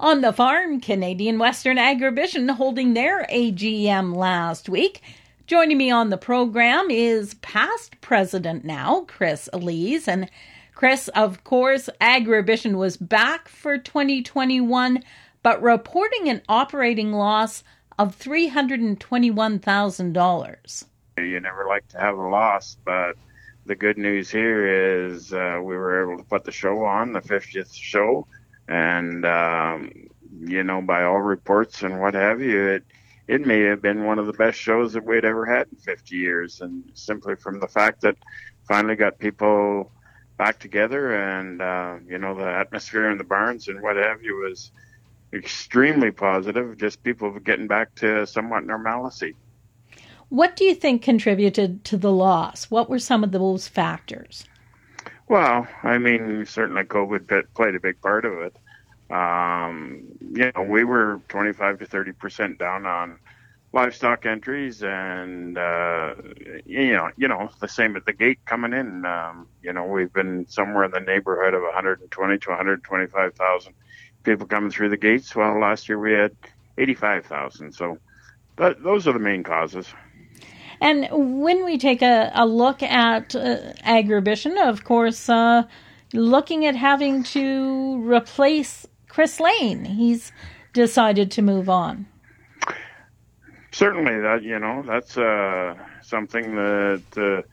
On the farm, Canadian Western Agribition holding their AGM last week. Joining me on the program is past president now, Chris Lees. And Chris, of course, Agribition was back for 2021, but reporting an operating loss of $321,000. You never like to have a loss, but the good news here is uh, we were able to put the show on, the 50th show and um, you know, by all reports and what have you, it it may have been one of the best shows that we'd ever had in 50 years, and simply from the fact that finally got people back together, and uh, you know, the atmosphere in the barns and what have you was extremely positive. Just people getting back to somewhat normalcy. What do you think contributed to the loss? What were some of those factors? Well, I mean, certainly COVID played a big part of it. Um, you know, we were 25 to 30 percent down on livestock entries, and uh, you know, you know, the same at the gate coming in. Um, you know, we've been somewhere in the neighborhood of 120 to 125,000 people coming through the gates. Well, last year we had 85,000. So, but those are the main causes. And when we take a, a look at uh, Agribition, of course, uh, looking at having to replace Chris Lane, he's decided to move on. Certainly, that you know that's uh, something that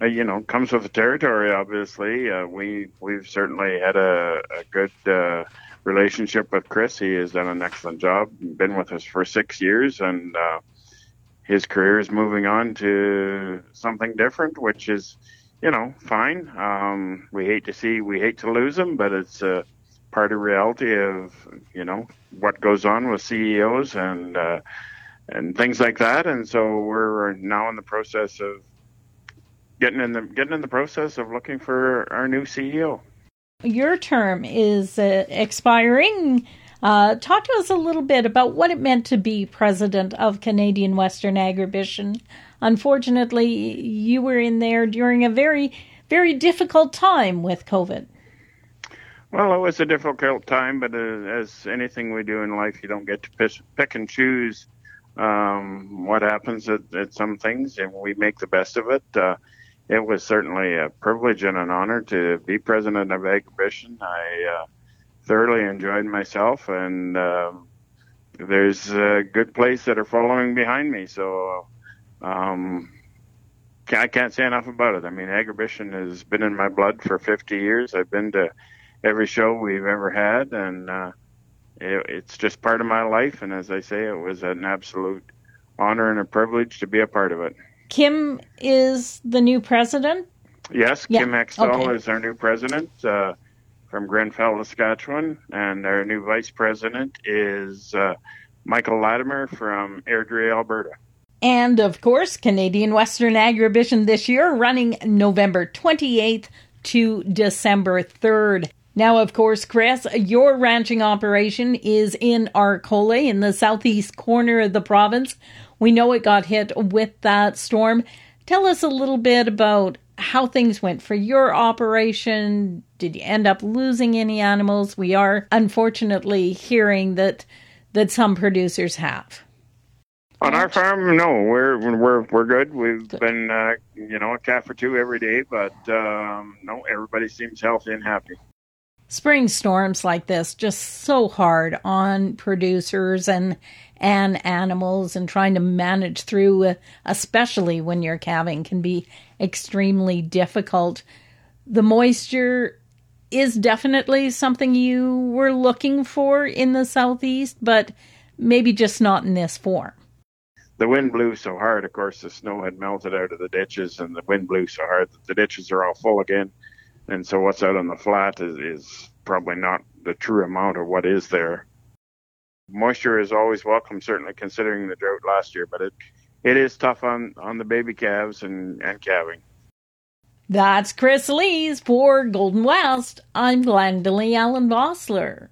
uh, you know comes with the territory. Obviously, uh, we we've certainly had a, a good uh, relationship with Chris. He has done an excellent job. Been with us for six years, and his career is moving on to something different, which is, you know, fine. Um, we hate to see, we hate to lose him, but it's part of reality of, you know, what goes on with CEOs and uh, and things like that. And so we're now in the process of getting in the getting in the process of looking for our new CEO. Your term is uh, expiring uh, talk to us a little bit about what it meant to be president of Canadian Western Agribition. Unfortunately, you were in there during a very, very difficult time with COVID. Well, it was a difficult time, but uh, as anything we do in life, you don't get to pick, pick and choose um, what happens at, at, some things, and we make the best of it. Uh, it was certainly a privilege and an honor to be president of Agribition. I uh, thoroughly enjoyed myself, and uh, there's good place that are following behind me. So um, I can't say enough about it. I mean, agribition has been in my blood for 50 years. I've been to every show we've ever had, and uh, it, it's just part of my life. And as I say, it was an absolute honor and a privilege to be a part of it. Kim is the new president. Yes, yeah. Kim Hextall okay. is our new president. Uh, from Grenfell, Saskatchewan, and our new vice president is uh, Michael Latimer from Airdrie, Alberta. And of course, Canadian Western Agribition this year running November 28th to December 3rd. Now, of course, Chris, your ranching operation is in Arcola in the southeast corner of the province. We know it got hit with that storm. Tell us a little bit about how things went for your operation. Did you end up losing any animals? We are unfortunately hearing that that some producers have. On our farm, no, we're we're we're good. We've good. been, uh, you know, a calf or two every day, but um, no, everybody seems healthy and happy. Spring storms like this just so hard on producers and and animals, and trying to manage through, uh, especially when you're calving, can be extremely difficult. The moisture is definitely something you were looking for in the southeast, but maybe just not in this form. The wind blew so hard, of course, the snow had melted out of the ditches, and the wind blew so hard that the ditches are all full again. And so, what's out on the flat is, is probably not the true amount of what is there. Moisture is always welcome, certainly considering the drought last year, but it it is tough on on the baby calves and and calving. That's Chris Lees for Golden West. I'm Glendalee Allen Vossler.